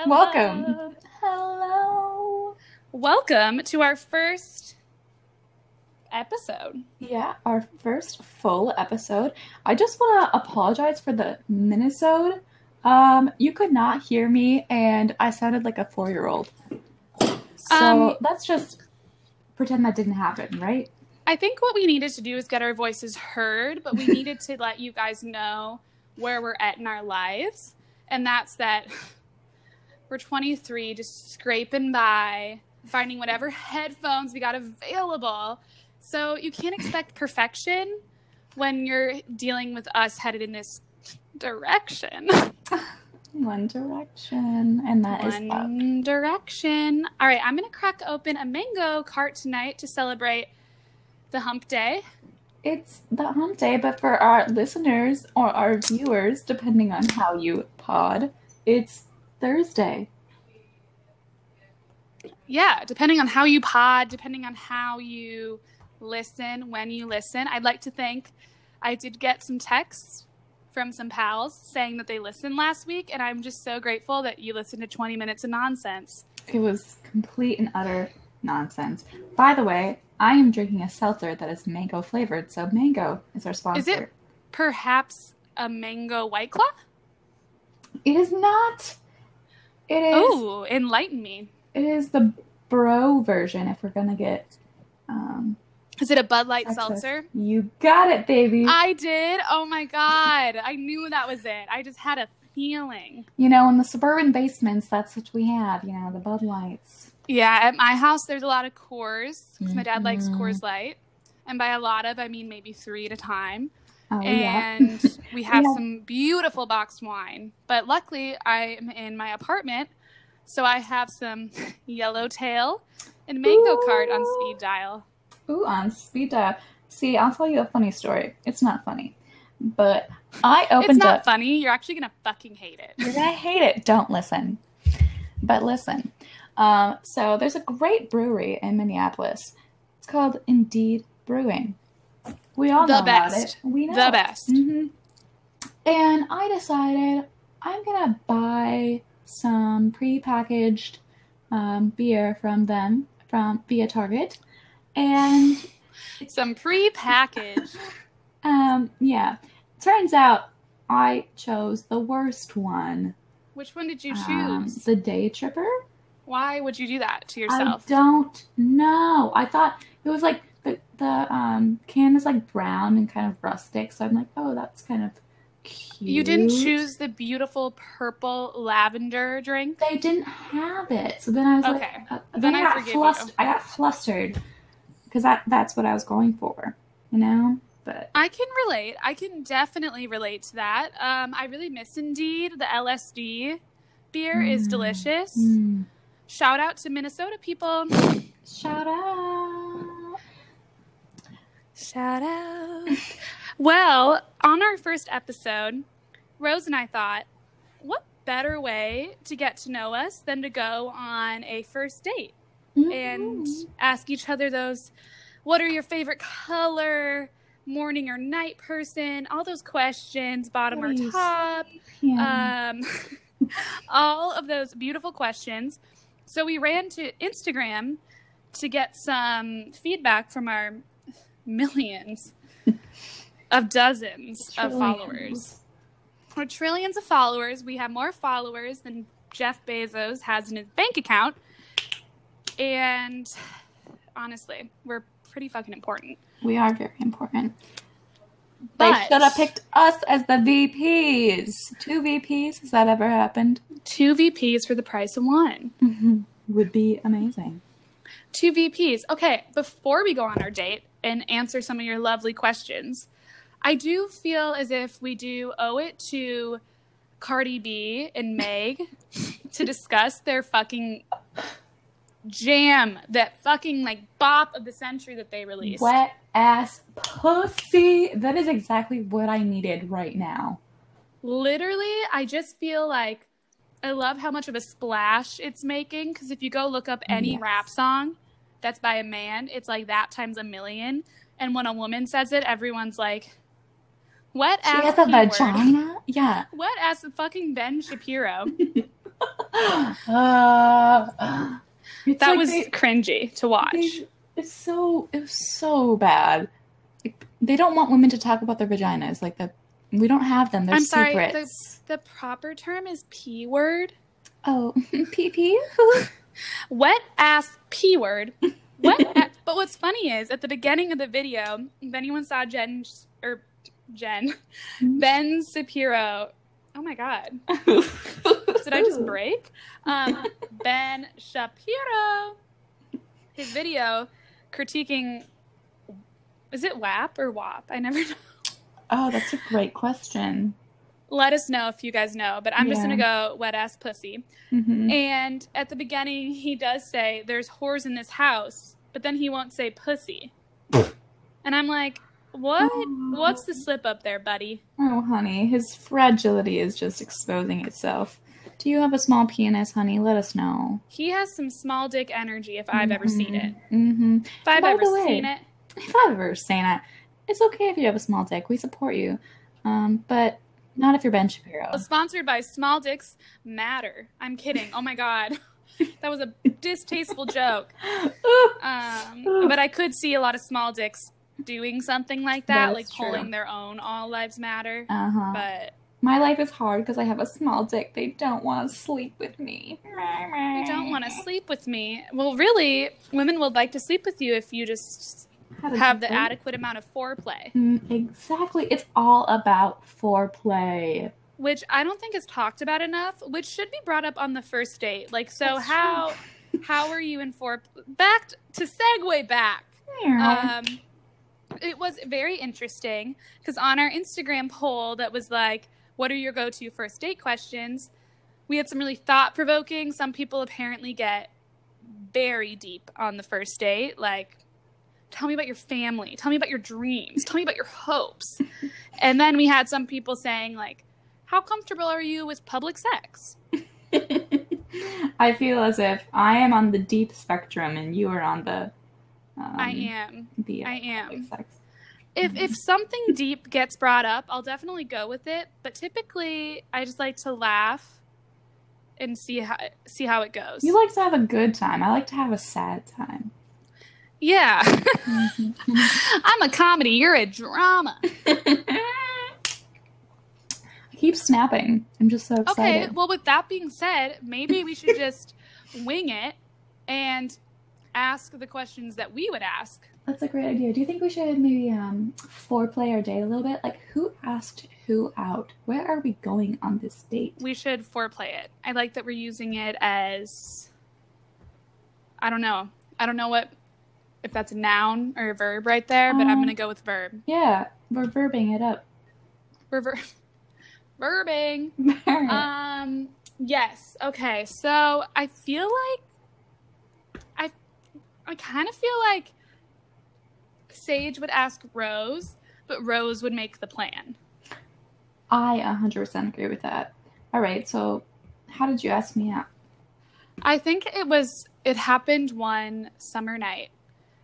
Hello. Welcome. Hello. Welcome to our first episode. Yeah, our first full episode. I just want to apologize for the Minnesota. Um, you could not hear me, and I sounded like a four-year-old. So Um, let's just pretend that didn't happen, right? I think what we needed to do is get our voices heard, but we needed to let you guys know where we're at in our lives. And that's that we're 23, just scraping by, finding whatever headphones we got available. So you can't expect perfection when you're dealing with us headed in this direction. One Direction, and that is up. One Direction. All right, I'm going to crack open a mango cart tonight to celebrate the hump day. It's the hump day, but for our listeners or our viewers, depending on how you pod, it's Thursday. Yeah, depending on how you pod, depending on how you listen, when you listen. I'd like to thank, I did get some texts from some pals saying that they listened last week, and I'm just so grateful that you listened to 20 minutes of nonsense. It was complete and utter nonsense. By the way, I am drinking a seltzer that is mango flavored, so mango is our sponsor. Is it perhaps a mango white claw? It is not. It is. Oh, enlighten me. It is the bro version. If we're gonna get, um, Is it a Bud Light seltzer? you got it, baby. I did. Oh my god. I knew that was it. I just had a feeling. you know, in the suburban basements, that's what we have. You know, the Bud Lights. Yeah, at my house there's a lot of Coors because my dad likes Mhm. Coors Light. And by a lot of, I mean maybe three at a time. Oh yeah. And we have Yeah. some beautiful boxed wine. But luckily, I am in my apartment, so I have some yellowtail and mango cart on speed dial. Ooh, on speed dial. See, I'll tell you a funny story. It's not funny, but I opened It's not up. funny. You're actually gonna fucking hate it. You're gonna hate it. Don't listen. But listen. Um, so there's a great brewery in Minneapolis. It's called Indeed Brewing. We all The know about best. it. We know The best. hmm And I decided I'm gonna buy some prepackaged um, beer from them from via Target, and Some pre-packaged. um, yeah, turns out I chose the worst one. Which one did you Um, choose? the Day Tripper. Why would you do that to yourself? I don't know. I thought it was like the um, can is like brown and kind of rustic, so I'm like, oh, that's kind of cute. You didn't choose the beautiful purple lavender drink. They didn't have it, so then I was Okay. like, uh, Then then I I got you. flustered. I got flustered because that that's what I was going for, you know. But I can relate. I can definitely relate to that. Um, I really miss Indeed. The LSD beer is Mm. delicious. mm, Shout out to Minnesota people. shout out. Shout out. well, on our first episode, Rose and I thought, what better way to get to know us than to go on a first date and Mhm. ask each other those what are your favorite color, morning or night person, all those questions, bottom or top, Yeah. um, all of those beautiful questions. So we ran to Instagram to get some feedback from our millions of dozens of followers. Or trillions of followers. We have more followers than Jeff Bezos has in his bank account. And honestly, we're pretty fucking important. We are very important. But they should have picked us as the VPs. Two VPs. Has that ever happened? two VPs for the price of one. Mm-hmm. Would be amazing. Two VPs. Okay, before we go on our date and answer some of your lovely questions, I do feel as if we do owe it to Cardi B and Meg to discuss their fucking jam, that fucking like bop of the century that they released. Wet ass pussy. That is exactly what I needed right now. Literally, I just feel like I love how much of a splash it's making because if you go look up any Yes. rap song that's by a man, it's like that times a million. And when a woman says it, everyone's like, "Wet She ass has a vagina. Yeah. Wet ass fucking Ben Shapiro." Uh, that like was they- cringy to watch. they- it's so it was so bad. Like, they don't want women to talk about their vaginas. Like the we don't have them. They're I'm sorry. The, secrets. the proper term is p word. Oh, pee pee. Wet ass p word. Wet. a- but what's funny is at the beginning of the video, if anyone saw Jen or Jen Ben Shapiro. Oh my god. Did I just break? Um, ben Shapiro. His video critiquing. Is it WAP or WAP? I never know. Oh, that's a great question. Let us know if you guys know, but I'm just gonna go wet ass pussy. hmm And at the beginning, he does say, There's whores in this house, but then he won't say pussy. and I'm like, What? What's the slip up there, buddy? Oh, honey, his fragility is just exposing itself. Do you have a small penis, honey? Let us know. He has some small dick energy if I've ever seen it. Mm-hmm. If I've ever way- seen it. If I've ever seen it, it's okay if you have a small dick. We support you, um, but not if you're Ben Shapiro. Sponsored by Small Dicks Matter. I'm kidding. Oh my god. That was a distasteful joke. Um, but I could see a lot of small dicks doing something like that, That's like true. pulling their own All Lives Matter. Uh huh. But My life is hard because I have a small dick. They don't want to sleep with me. they don't want to sleep with me. Well, really, women would like to sleep with you if you just have the adequate amount of foreplay, Mm, exactly. It's all about foreplay. which I don't think is talked about enough, which should be brought up on the first date. Like, so That's how how are you in fore back to segue back? Meow. Um, it was very interesting because on our Instagram poll that was like, "What are your go-to first date questions?" We had some really thought-provoking. Some people apparently get very deep on the first date, like, "Tell me about your family. Tell me about your dreams. Tell me about your hopes." and then we had some people saying like, "How comfortable are you with public sex?" I feel as if I am on the deep spectrum and you are on the. Um, I am. The, uh, I am. sex. If if something deep gets brought up, I'll definitely go with it. But typically, I just like to laugh and see how see how it goes. You like to have a good time. I like to have a sad time. Yeah, Mhm. I'm a comedy. You're a drama. I keep snapping. I'm just so excited. Okay. Well, with that being said, maybe we should just wing it and ask the questions that we would ask. That's a great idea. Do you think we should maybe um foreplay our date a little bit? Like who asked who out? Where are we going on this date? We should foreplay it. I like that we're using it as I don't know. I don't know what if that's a noun or a verb right there, but I'm Um, gonna go with verb. Yeah, we're verbing it up. We're ver- verbing. Um. Yes. Okay. So I feel like I, I kind of feel like Sage would ask Rose, but Rose would make the plan. I 100% agree with that. All right, so how did you ask me out? I think it was. It happened one summer night,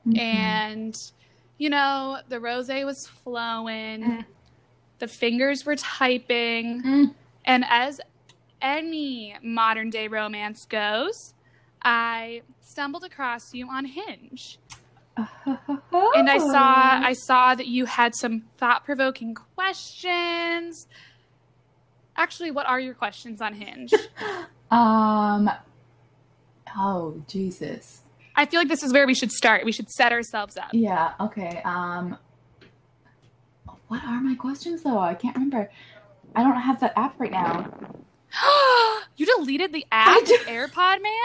Mhm. and you know the rose was flowing, Mm. the fingers were typing, Mm. and as any modern day romance goes, I stumbled across you on Hinge. and I saw I saw that you had some thought provoking questions. Actually, what are your questions on Hinge? Um. Oh Jesus. I feel like this is where we should start. We should set ourselves up. Yeah. Okay. Um. What are my questions though? I can't remember. I don't have the app right now. you deleted the app, I AirPod Man.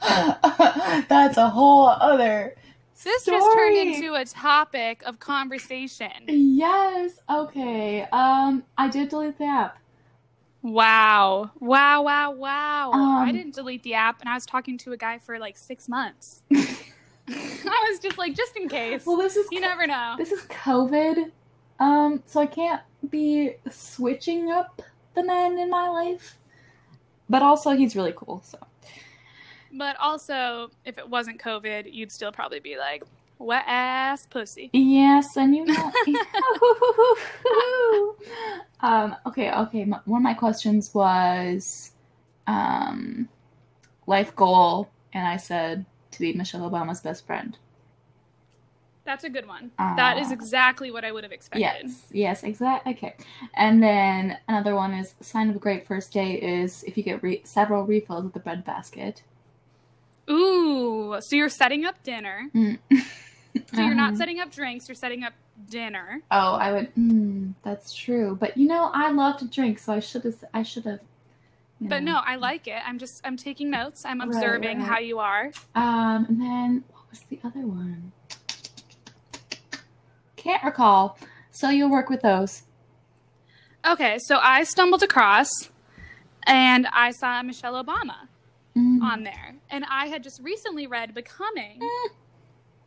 That's a whole other. This just turned into a topic of conversation. Yes. Okay. Um. I did delete the app. Wow, wow, wow, wow! I Um, didn't delete the app, and I was talking to a guy for like six months. I was just like, just in case. Well, this is You never know. this is COVID. Um. So I can't be switching up the men in my life. But also, he's really cool. So. But also, if it wasn't COVID, you'd still probably be like, wet ass pussy. Yes, and you know. um, okay, okay. m- One of my questions was um, life goal, and I said to be Michelle Obama's best friend. That's a good one. that is Uh, exactly what I would have expected. Yes, yes, exactly. Okay, and then another one is sign of a great first date is if you get re- several refills of the bread basket. Ooh, so you're setting up dinner. Mm. So you're not Um, setting up drinks, you're setting up dinner. Oh, I would. Mm, that's true, but you know, I love to drink, so I should have. I should have. you But know. no, I like it. I'm just I'm taking notes. I'm Right, observing right. how you are. Um, and then what was the other one? Can't recall. So you'll work with those. Okay, so I stumbled across and I saw Michelle Obama Mm. on there. And I had just recently read Becoming. Mm.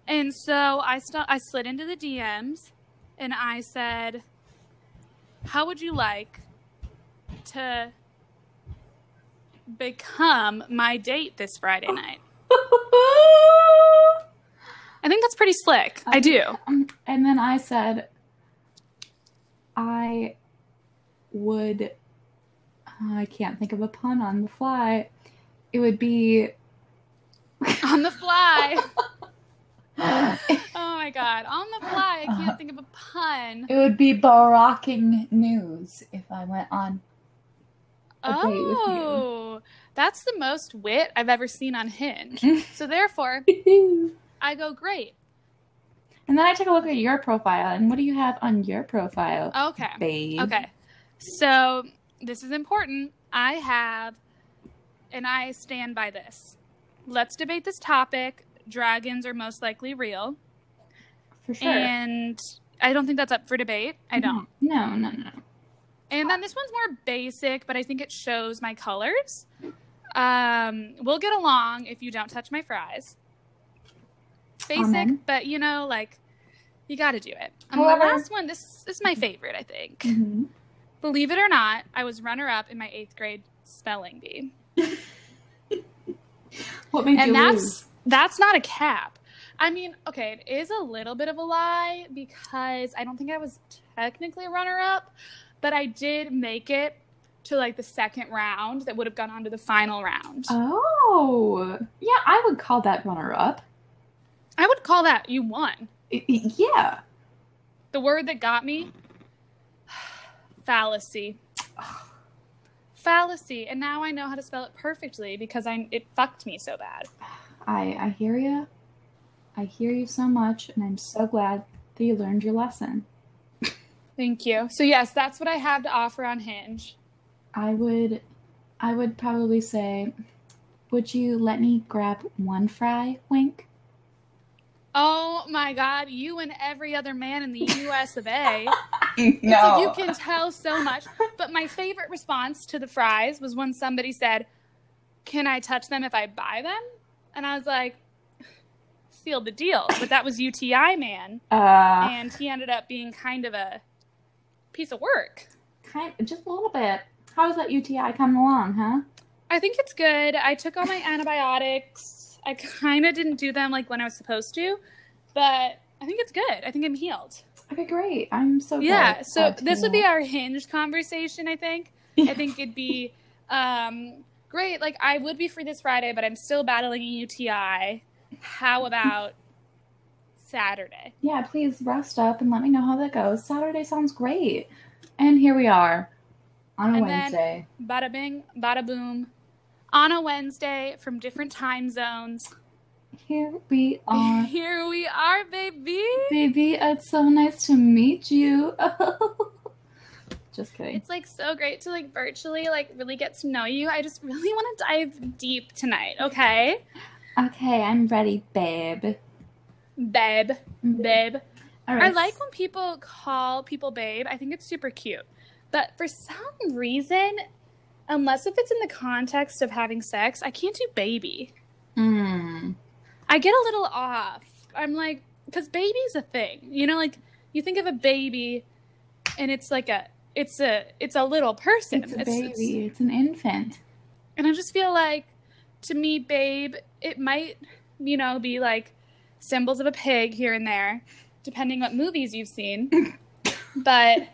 And so I st- I slid into the DMs and I said, "How would you like to become my date this Friday night?" I think that's pretty slick. I do. Um, and then I said, I would. I can't think of a pun on the fly. It would be. On the fly. Oh my god. On the fly. I can't think of a pun. It would be barocking news if I went on. a with you. Oh. That's the most wit I've ever seen on Hinge. So therefore, I go great. And then I took a look at your profile, and what do you have on your profile, Okay. babe? Okay. So this is important. I have, and I stand by this. Let's debate this topic. Dragons are most likely real. For sure. And I don't think that's up for debate. I don't. No, no, no. And then this one's more basic, but I think it shows my colors. Um, we'll get along if you don't touch my fries. Basic, Amen. but you know, like you got to do it. And However- the last one, this, this is my favorite, I think. Mhm. Believe it or not, I was runner up in my eighth grade spelling bee, What made and you that's lose? That's not a cap. I mean, okay, it is a little bit of a lie because I don't think I was technically a runner up, but I did make it to like the second round that would have gone on to the final round. Oh, yeah, I would call that runner up. I would call that you won. Yeah. The word that got me fallacy. Fallacy, and now I know how to spell it perfectly because I it fucked me so bad. I I hear you. I hear you so much, and I'm so glad that you learned your lesson. Thank you. So yes, that's what I have to offer on Hinge. I would, I would probably say, would you let me grab one fry? Wink. Oh my god, you and every other man in the US of A. no. You can tell so much. But my favorite response to the fries was when somebody said, Can I touch them if I buy them? And I was like, sealed the deal. But that was UTI man. Uh, And he ended up being kind of a piece of work. kind just a little bit. How's that UTI coming along, huh? I think it's good. I took all my antibiotics. I kind of didn't do them like when I was supposed to, but I think it's good. I think I'm healed. Okay, great. I'm so Yeah. So this would be our hinge conversation. I think. I think it'd be um, great. Like I would be free this Friday, but I'm still battling a UTI. How about Saturday? Yeah, please rest up and let me know how that goes. Saturday sounds great. And here we are on a And then- Wednesday. Bada bing, bada boom. On a Wednesday from different time zones. Here we are. Here we are, baby. Baby, it's so nice to meet you. Just kidding. It's like so great to like virtually like really get to know you. I just really want to dive deep tonight, okay? Okay, I'm ready, babe. Babe, babe. All I like when people call people babe. I think it's super cute. But for some reason, unless if it's in the context of having sex, I can't do baby. Mm. I get a little off. I'm like, because baby's a thing. You know, like you think of a baby, and it's like a, it's a, it's a little person. It's a baby. It's, an infant. and I just feel like, to me, babe, it might, you know, be like symbols of a pig here and there, depending what movies you've seen. but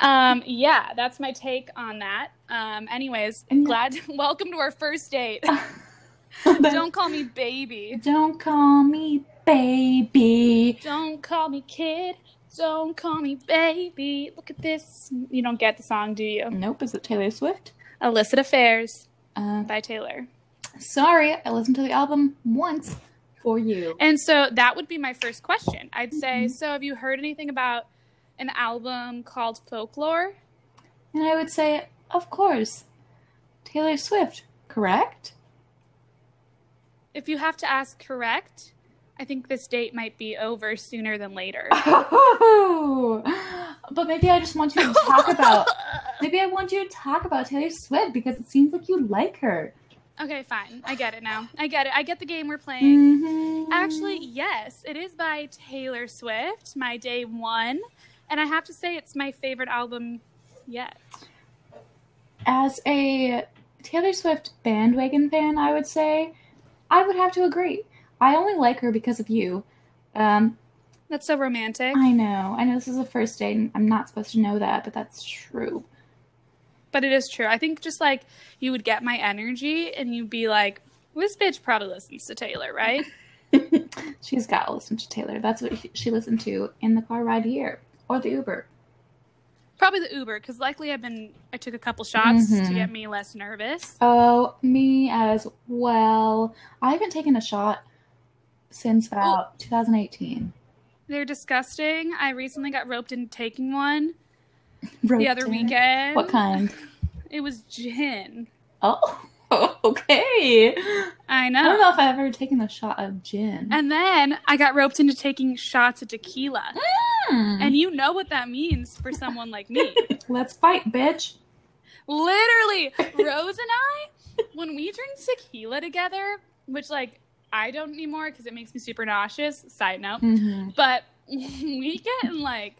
um, yeah, that's my take on that. Um, anyways, And- glad welcome to our first date. Don't call me baby. Don't call me baby. Don't call me kid. Don't call me baby. Look at this. You don't get the song, do you? Nope, is it Taylor Swift? Illicit Affairs Uh, by Taylor. sorry, I listened to the album once for you. And so that would be my first question. I'd say, Mhm. so have you heard anything about an album called Folklore? And I would say, of course, Taylor Swift, correct? If you have to ask correct, I think this date might be over sooner than later. Oh, but maybe I just want you to talk about. Maybe I want you to talk about Taylor Swift because it seems like you like her. okay, fine. I get it now. I get it. I get the game we're playing. Mm-hmm. Actually, yes, it is by Taylor Swift, my day one. And I have to say, it's my favorite album yet. as a Taylor Swift bandwagon fan, I would say I would have to agree. I only like her because of you. Um, That's so romantic. I know. I know this is a first date, and I'm not supposed to know that, but that's true. But it is true. I think just like you would get my energy and you'd be like, this bitch probably listens to Taylor, right? She's got to listen to Taylor. That's what she listened to in the car ride here or the Uber. Probably the Uber, because likely I've been, I took a couple shots to Mhm. get me less nervous. Oh, me as well. I haven't taken a shot since about 2018. They're disgusting. I recently got roped into taking one Roped the other in. weekend. What kind? It was gin. Oh, okay. I know. I don't know if I've ever taken a shot of gin. And then I got roped into taking shots of tequila. Mm. And you know what that means for someone like me. Let's fight, bitch. Literally, Rose and I, when we drink tequila together, which like I don't anymore because it makes me super nauseous. Side note, Mm-hmm. but we get in like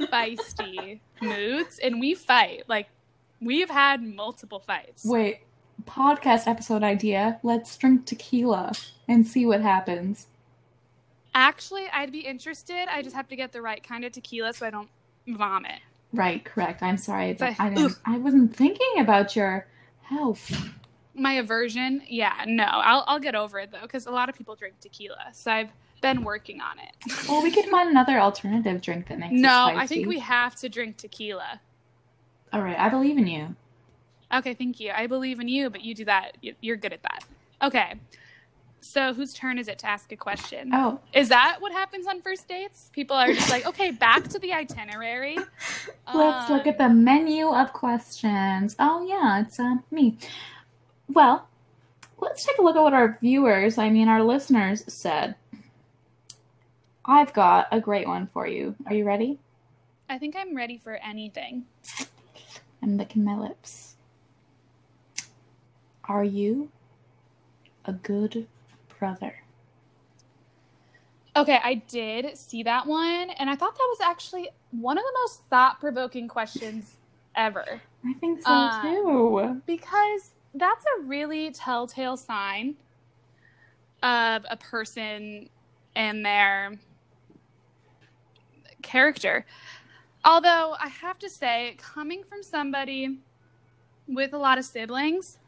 feisty moods and we fight. Like we've had multiple fights. Wait, podcast episode idea. Let's drink tequila and see what happens. Actually, I'd be interested. I just have to get the right kind of tequila so I don't vomit. Right, correct. I'm sorry. I. I wasn't thinking about your health. My aversion, yeah, no, I'll I'll get over it though because a lot of people drink tequila, so I've been working on it. Well, we could find another alternative drink that makes it no. I think we have to drink tequila. All right, I believe in you. Okay, thank you. I believe in you, but you do that. You- You're good at that. Okay. So whose turn is it to ask a question? Oh, Is that what happens on first dates? People are just like, okay, back to the itinerary. let's look at the Um, menu of questions. Oh yeah, it's uh, me. Well, let's take a look at what our viewers, I mean our listeners, said. I've got a great one for you. Are you ready? I think I'm ready for anything. I'm licking my lips. Are you a good brother? Okay, I did see that one, and I thought that was actually one of the most thought provoking questions ever. I think so Uh, too. because that's a really telltale sign of a person and their character. Although I have to say, coming from somebody with a lot of siblings,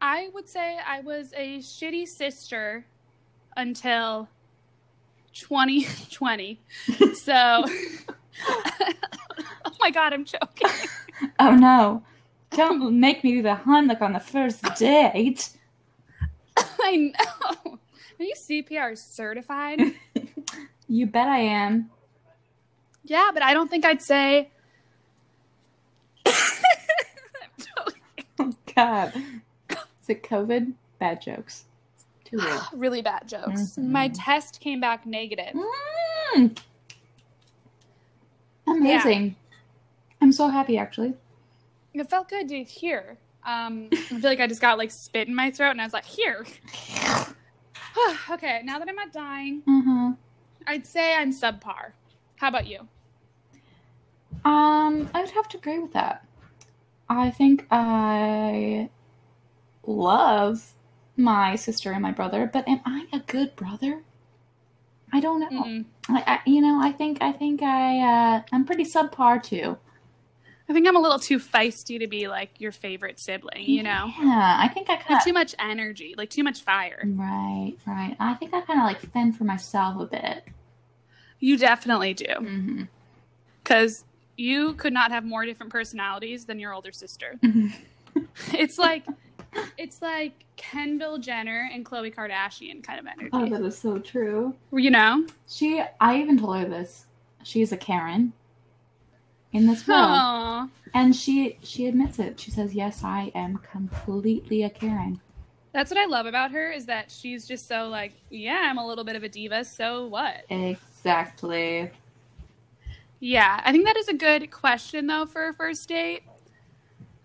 I would say I was a shitty sister until 2020. so, oh my god, I'm choking. Oh no. Don't make me do the Heimlich on the first date. I know. Are you CPR certified? You bet I am. yeah, but I don't think I'd say. Oh god. Is it COVID? Bad jokes. Too real. really bad jokes. Mhm. My test came back negative. Mm. Amazing. I'm so happy actually. It felt good to hear. Um, I feel like I just got like spit in my throat, and I was like, "Here." okay, now that I'm not dying, Uh-huh. I'd say I'm subpar. How about you? Um, I would have to agree with that. I think I love my sister and my brother, but am I a good brother? I don't know. Mm-mm. I, I, you know, I think I think I uh, I'm pretty subpar too. I think I'm a little too feisty to be like your favorite sibling, you know? Yeah, I think I kind of too much energy, like too much fire. right, right. I think I kind of like fend for myself a bit. You definitely do. Mm-hmm. Because you could not have more different personalities than your older sister. It's like it's like Kendall Jenner and Khloe Kardashian kind of energy. Oh, that is so true. you know? She, I even told her this. She's a Karen in this world, Aw. and she she admits it. She says, "Yes, I am completely a Karen." That's what I love about her is that she's just so like, yeah, I'm a little bit of a diva, so what? Exactly. Yeah, I think that is a good question though for a first date.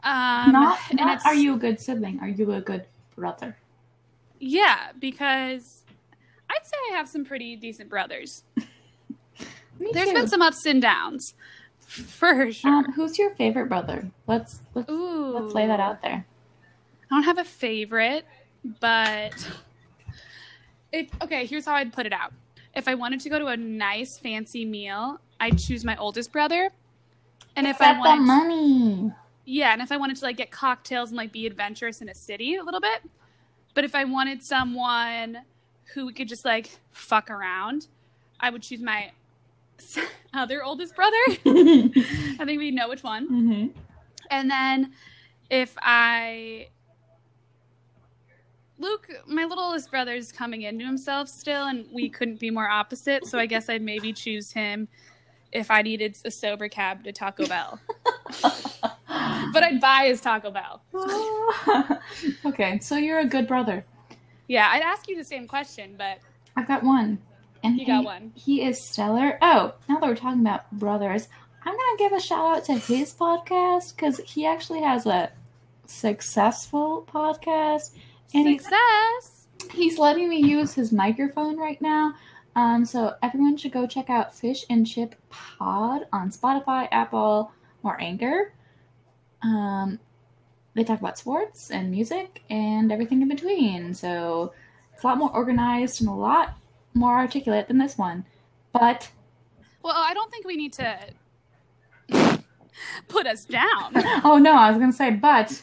Um, not, and not it's are you a good sibling? Are you a good brother? yeah because I'd say I have some pretty decent brothers. Me There's too. been some ups and downs, for sure. Um, who's your favorite brother? Let's let's Ooh, let's lay that out there. I don't have a favorite, but if okay, here's how I'd put it out. If I wanted to go to a nice fancy meal, I'd choose my oldest brother. And if I Set the wanted, money. yeah, and if I wanted to like get cocktails and like be adventurous in a city a little bit, but if I wanted someone who we could just like fuck around, I would choose my other oldest brother. mm-hmm. I think we know which one. And then if I Luke, my littlest brother is coming into himself still and we couldn't be more opposite, so I guess I'd maybe choose him if I needed a sober cab to Taco Bell. But I'd buy his Taco Bell. okay, so you're a good brother. Yeah, I'd ask you the same question, but I've got one. And you got one. He is stellar. Oh, now that we're talking about brothers, I'm gonna give a shout out to his podcast because he actually has a successful podcast, and he's Success. he's letting me use his microphone right now. Um, so everyone should go check out Fish and Chip Pod on Spotify, Apple, or Anchor. Um, they talk about sports and music and everything in between. So it's a lot more organized and a lot more articulate than this one. But Well, I don't think we need to put us down. oh no, I was gonna say, but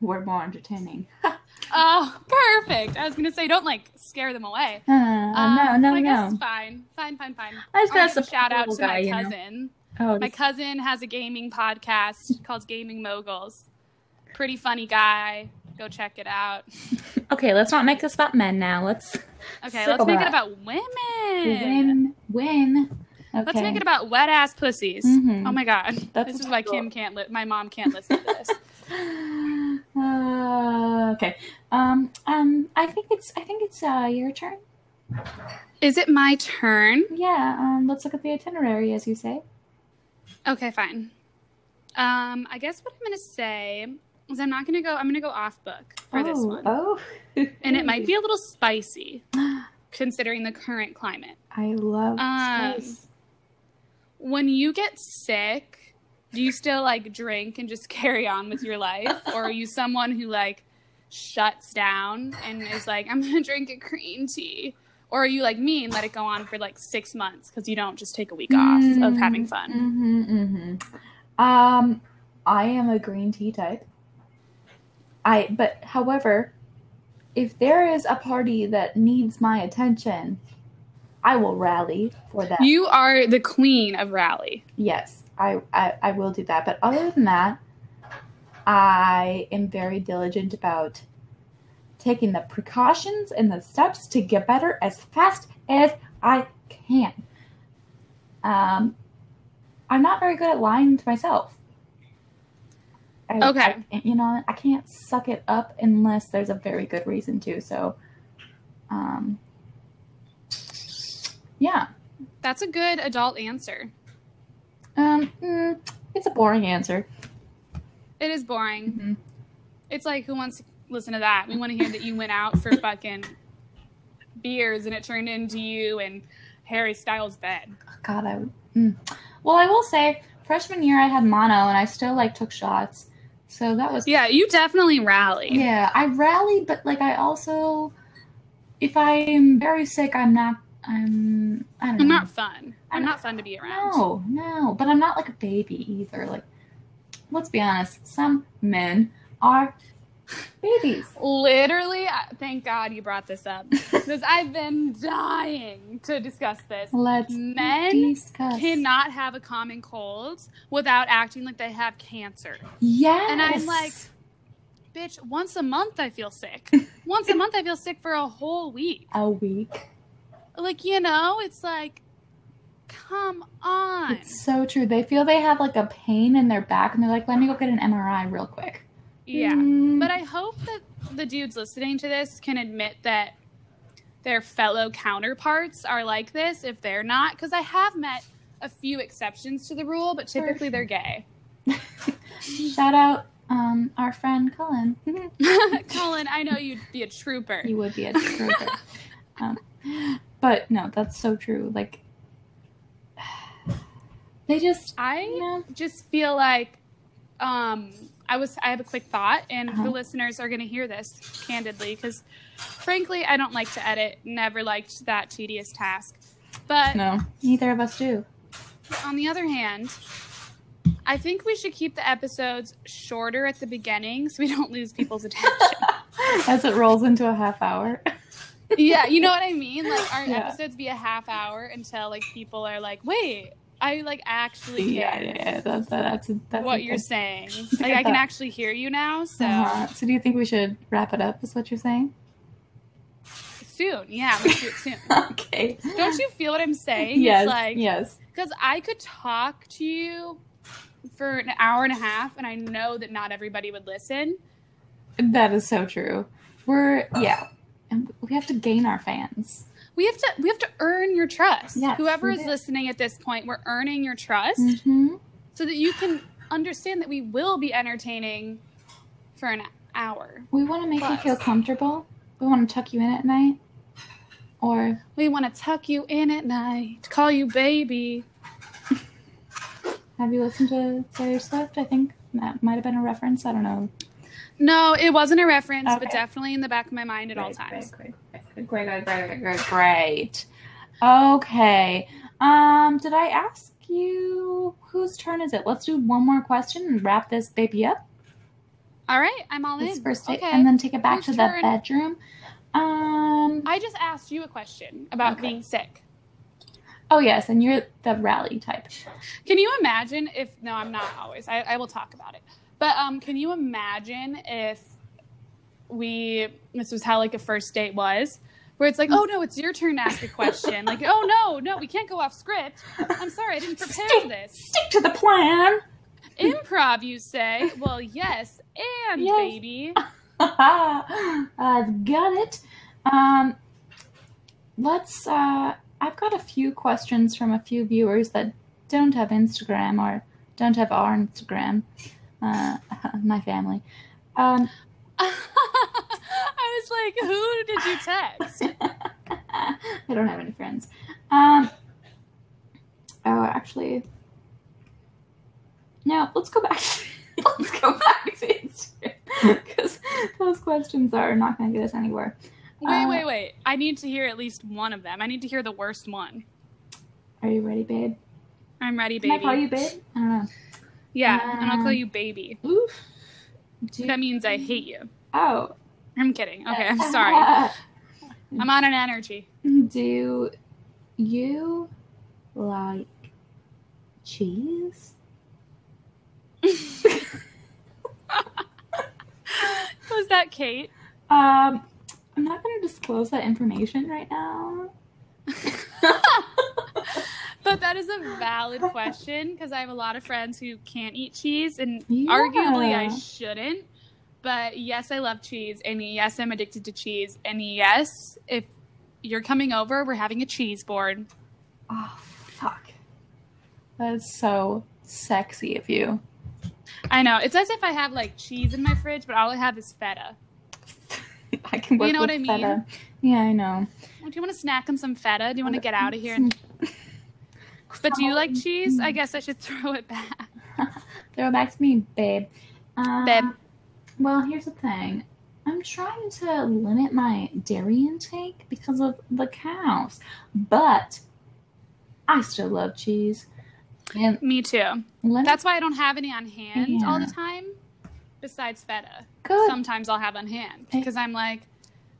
we're more entertaining. Oh, perfect. I was gonna say, don't like scare them away. Uh, Um, no, no, I no. fine, fine, fine, fine. I just got to a shout out to little my guy, you know. cousin. Oh, My just- cousin has a gaming podcast called Gaming Moguls. Pretty funny guy. Go check it out. okay, let's not make this about men now. Let's Okay, let's make it about women. win, win. Okay. Let's make it about wet ass pussies. Mhm. Oh my god, That's this is why. Kim can't. Li- my mom can't listen to this. Uh, okay. Um. Um. I think it's. I think it's. Uh. Your turn. is it my turn? Yeah. Um. Let's look at the itinerary, as you say. Okay, fine. Um, I guess what I'm gonna say is I'm not gonna go. I'm gonna go off book for this oh, one, Oh. and it might be a little spicy considering the current climate. I love Um, space. When you get sick, do you still like drink and just carry on with your life, or are you someone who like shuts down and is like, I'm gonna drink a green tea? Or are you like me and let it go on for like six months because you don't just take a week off of having fun? Mm-hmm, mm-hmm. Um, I am a green tea type. I but however, if there is a party that needs my attention, I will rally for that. You are the queen of rally. yes, I, I I will do that. But other than that, I am very diligent about taking the precautions and the steps to get better as fast as I can. Um, I'm not very good at lying to myself. I- Okay. I- you know, I can't suck it up unless there's a very good reason to. So, um, yeah. That's a good adult answer. Um, mm, it's a boring answer. It is boring. Mhm. It's like, who wants to listen to that? We want to hear that you went out for fucking beers and it turned into you and Harry Styles' bed. God, I. Mm. Well, I will say, freshman year I had mono and I still like took shots, so that was Yeah, you definitely rally. yeah. I rally, but like I also, if I am very sick, I'm not I'm. I don't I'm not fun. I'm I'm- not fun to be around. No, no, but I'm not like a baby either. Like, let's be honest. Some men are babies. Literally, thank God you brought this up because I've been dying to discuss this. Let's Men discuss. Cannot have a common cold without acting like they have cancer. Yes. And I'm like, bitch, once a month I feel sick. once a month I feel sick for a whole week. a week. Like, you know, it's like, come on. It's so true. They feel they have like a pain in their back, and they're like, "Let me go get an MRI real quick." Yeah. Mm, But I hope that the dudes listening to this can admit that their fellow counterparts are like this if they're not. Because I have met a few exceptions to the rule, but typically they're gay. shout out um our friend Colin. Colin, I know you'd be a trooper. You would be a trooper. um, but no, that's so true. Like, they just, I you know, just feel like um I was I have a quick thought and Uh-huh. the listeners are going to hear this candidly cuz frankly I don't like to edit never liked that tedious task but no, neither of us do. on the other hand I think we should keep the episodes shorter at the beginning so we don't lose people's attention. As it rolls into a half hour. yeah, you know what I mean? Like our Yeah. episodes be a half hour until like people are like, "Wait, I like actually yeah, care yeah, that's that's that's what a you're good- saying. Like I can actually hear you now, so Uh-huh. So, do you think we should wrap it up? Is what you're saying? soon. Yeah, let's do it soon. okay. Don't you feel what I'm saying? Yes. It's like yes. because I could talk to you for an hour and a half, and I know that not everybody would listen. That is so true. We're yeah, and we have to gain our fans. We have to we have to earn your trust. Yes, Whoever is listening at this point, we're earning your trust Mm-hmm. so that you can understand that we will be entertaining for an hour. We want to make you feel comfortable. We want to tuck you in at night, or We want to tuck you in at night, call you baby. have you listened to Taylor Swift? I think that might have been a reference. I don't know. No, it wasn't a reference, but definitely in the back of my mind at all times. Great, great, great, great, great, great, great. Okay. Um, did I ask you whose turn is it? Let's do one more question and wrap this baby up. All right, I'm all This in. first date, okay. and then take it back Whose to the bedroom. Um. I just asked you a question about Okay. being sick. Oh yes, and you're the rally type. Can you imagine if? No, I'm not always. I, I will talk about it. But um, can you imagine if we? This was how like a first date was, where it's like, oh no, it's your turn to ask a question. like, oh no, no, we can't go off script. I'm sorry, I didn't prepare for this. Stick to the plan. Improv, you say? Well, yes, and Yes. baby. I've got it. Um, let's. Uh, I've got a few questions from a few viewers that don't have Instagram or don't have our Instagram. Uh, my family. Um, I was like, who did you text? I don't have any friends. Um, oh, actually, no. Let's go back. let's go back to Instagram because those questions are not going to get us anywhere. Wait, Uh, wait, wait. I need to hear at least one of them. I need to hear the worst one. Are you ready, babe? I'm ready, Can baby. I call you babe? I don't know. yeah, and I'll call Um, you baby. Oof. Do That means I hate you. oh. I'm kidding. Okay, I'm sorry. I'm on an energy. Do you like cheese? Was that Kate? Um, I'm not going to disclose that information right now. But that is a valid question because I have a lot of friends who can't eat cheese, and Yeah. arguably I shouldn't. But yes, I love cheese, and yes, I'm addicted to cheese, and yes, if you're coming over, we're having a cheese board. Oh, fuck. That is so sexy of you. I know it's as if I have like cheese in my fridge, but all I have is feta. I can work You know with what I mean? feta. Yeah, I know. Do you want to snack on some feta? Do you want to get out of here? And... But do you like cheese? I guess I should throw it back. Throw it back to me, babe. Um, Babe. Well, here's the thing. I'm trying to limit my dairy intake because of the cows, but I still love cheese. And Me too. That's why I don't have any on hand all the time. Besides feta, good. sometimes I'll have on hand because I'm like,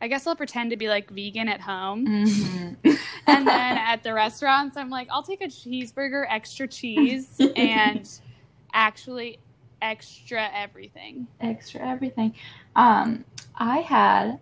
I guess I'll pretend to be like vegan at home, Mhm. and then at the restaurants, I'm like, I'll take a cheeseburger, extra cheese, and actually extra everything. extra everything. Um, I had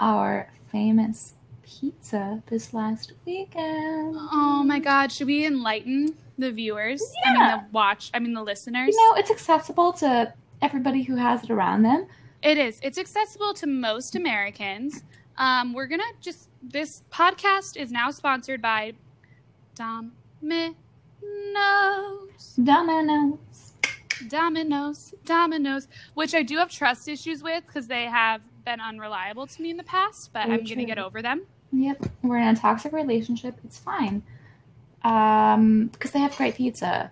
our famous pizza this last weekend. Oh my god, should we enlighten the viewers? I mean, the watch. I mean, the listeners. You know, it's accessible to everybody who has it around them. It is. It's accessible to most Americans. Um, we're gonna just this podcast is now sponsored by Domino's. Domino's. Domino's, Dominoes, which I do have trust issues with because they have been unreliable to me in the past, but Very I'm gonna get over them. Yep, we're in a toxic relationship. It's fine. Um, because they have great pizza.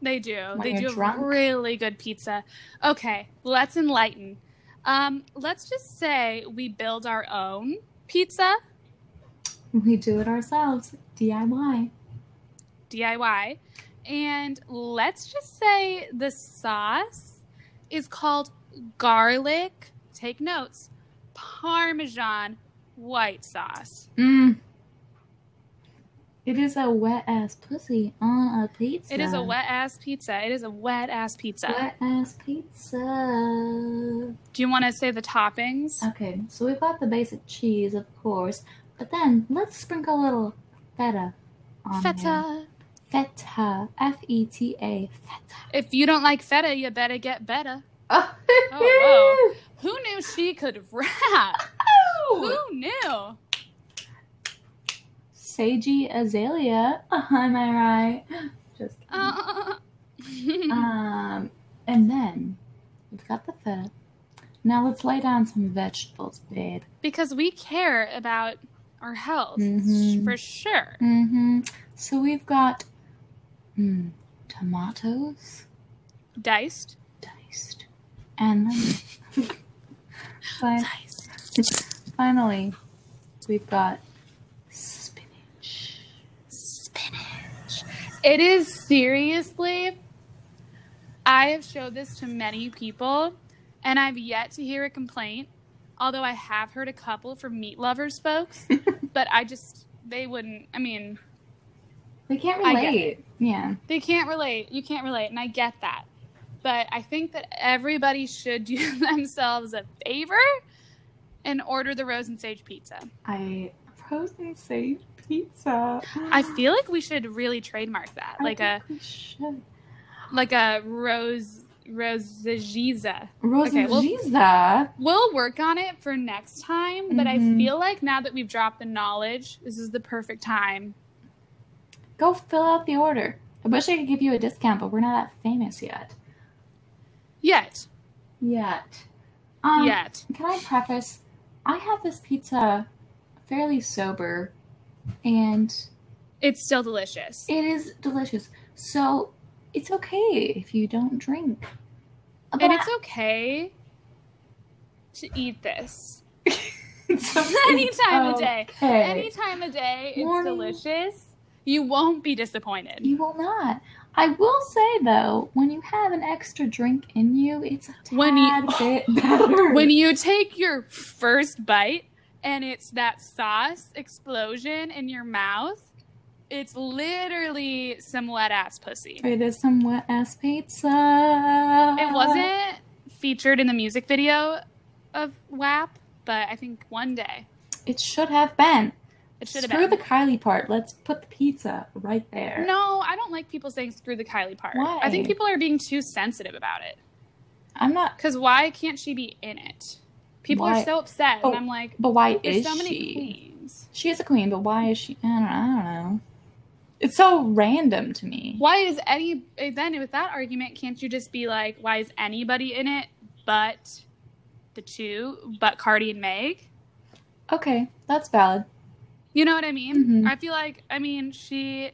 They do. When they do have drunk? really good pizza. Okay, let's enlighten. Um, let's just say we build our own pizza, We do it ourselves. DIY. DIY, and let's just say the sauce is called garlic. Take notes. Parmesan white sauce. Mm. It is a wet ass pussy on a pizza. It is a wet ass pizza. It is a wet ass pizza. wet ass pizza. Do you want to say the toppings? Okay, so we've got the basic cheese, of course, but then let's sprinkle a little feta on. Feta. Feta. F E T A. Feta. If you don't like feta, you better get better. Oh, Oh, Who knew she could rap? whoa. Who knew? Seiji Azalea. am I right? Just kidding. Uh, Um, and then we've got the feta. Now let's lay down some vegetables, babe. because we care about our health Mhm. for sure. Mm-hmm. So we've got mm, tomatoes Diced. diced, and then Diced. finally we've got spinach. Spinach. It is seriously. I have showed this to many people, and I've yet to hear a complaint. Although I have heard a couple from meat lovers folks, but I just they wouldn't. I mean, They can't relate. Yeah. they can't relate. You can't relate, and I get that. But I think that everybody should do themselves a favor and order the rose and sage pizza. I Rose and sage pizza. I feel like we should really trademark that, I like a like a rose rosagiza. Rosa Okay, well- Giza. We'll work on it for next time, but I Mhm. feel like now that we've dropped the knowledge, this is the perfect time. Go fill out the order. I wish I could give you a discount, but we're not that famous yet. Yet, Yet. Um, yet. Can I preface? I have this pizza fairly sober, and It's still delicious. it is delicious. So it's okay if you don't drink. But and it's okay to eat this any time of day. Okay. Any time of day, it's Morning. delicious. You won't be disappointed. You will not. I will say though, when you have an extra drink in you, it's a tad When you- bit better. When you take your first bite and it's that sauce explosion in your mouth, it's literally some wet ass pussy. it is some wet ass pizza. It wasn't featured in the music video of WAP, but I think one day It should have been. It should have Screw the Kylie part. Let's put the pizza right there. No, I don't like people saying screw the Kylie part. Why? I think people are being too sensitive about it. I'm not. Because why can't she be in it? People Why- are so upset, Oh, and I'm like, But why there's is so many she? queens. She is a queen, but why is she? I don't, I don't know. It's so random to me. Why is any eh, then with that argument? Can't you just be like, why is anybody in it but the two, but Cardi and Meg? Okay, that's valid. You know what I mean? Mhm. I feel like I mean she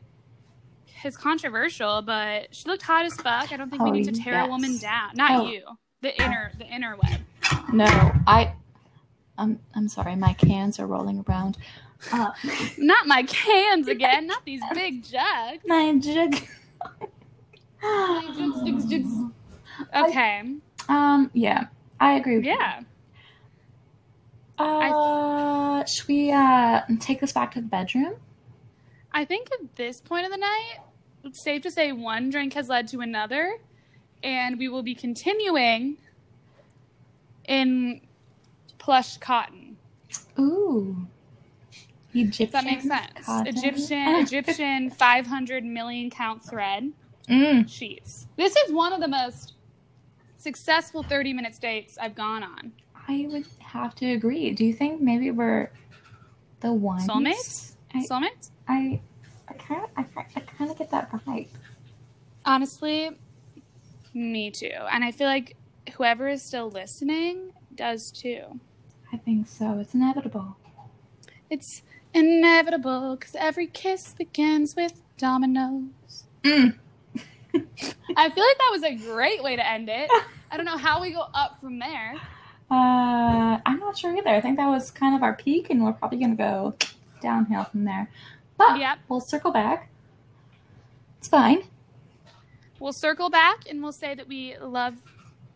is controversial, but she looked hot as fuck. I don't think we Oh, need to tear a woman down. Not Oh. you, the inner the inner web. No, I I'm I'm sorry, my cans are rolling around. Uh, Not my cans again. Not these big jugs. my jug. jugs, jugs, jugs. Okay. Um. Yeah, I agree. With you. Uh, should we uh take this back to the bedroom? I think at this point of the night, it's safe to say one drink has led to another, and we will be continuing in plush cotton. Ooh. Egyptian. Does that make sense? cotton. Egyptian, Egyptian 500 million count thread Mm. sheets. This is one of the most successful 30 minute dates I've gone on. I would have to agree. Do you think maybe we're the ones? Soulmates? I- Soulmates? I, I kind of, I, I kind of get that vibe. Honestly, me too. And I feel like whoever is still listening does too. I think so. It's inevitable. It's inevitable because every kiss begins with Domino's. Mm. I feel like that was a great way to end it. I don't know how we go up from there. Uh, I'm not sure either. I think that was kind of our peak, and we're probably gonna go downhill from there. But Yep. we'll circle back. It's fine. We'll circle back and we'll say that we love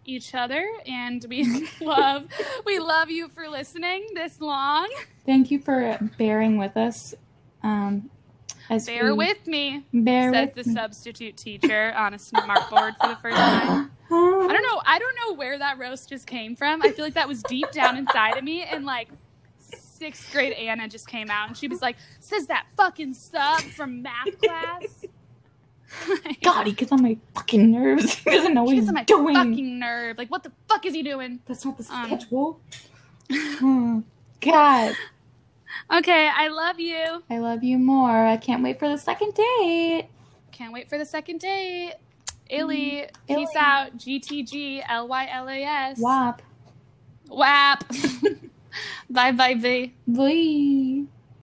each other and we love we love you for listening this long. Thank you for bearing with us. Um, as Bear we- with me, bear says with the me. substitute teacher on a smart board for the first time. I don't know. I don't know where that roast just came from. I feel like that was deep down inside of me, and like sixth grade Anna just came out, and she was like, "Says that fucking sub from math class." God, he gets on my fucking nerves. he doesn't know what he's on my doing. fucking nerve. Like, what the fuck is he doing? That's not the Um, schedule. Hmm. God, Okay, I love you. I love you more. I can't wait for the second date. Can't wait for the second date. Illy, mm. Illy. peace out. GTG, L Y L A S. WAP. WAP. bye bye, V. Bye.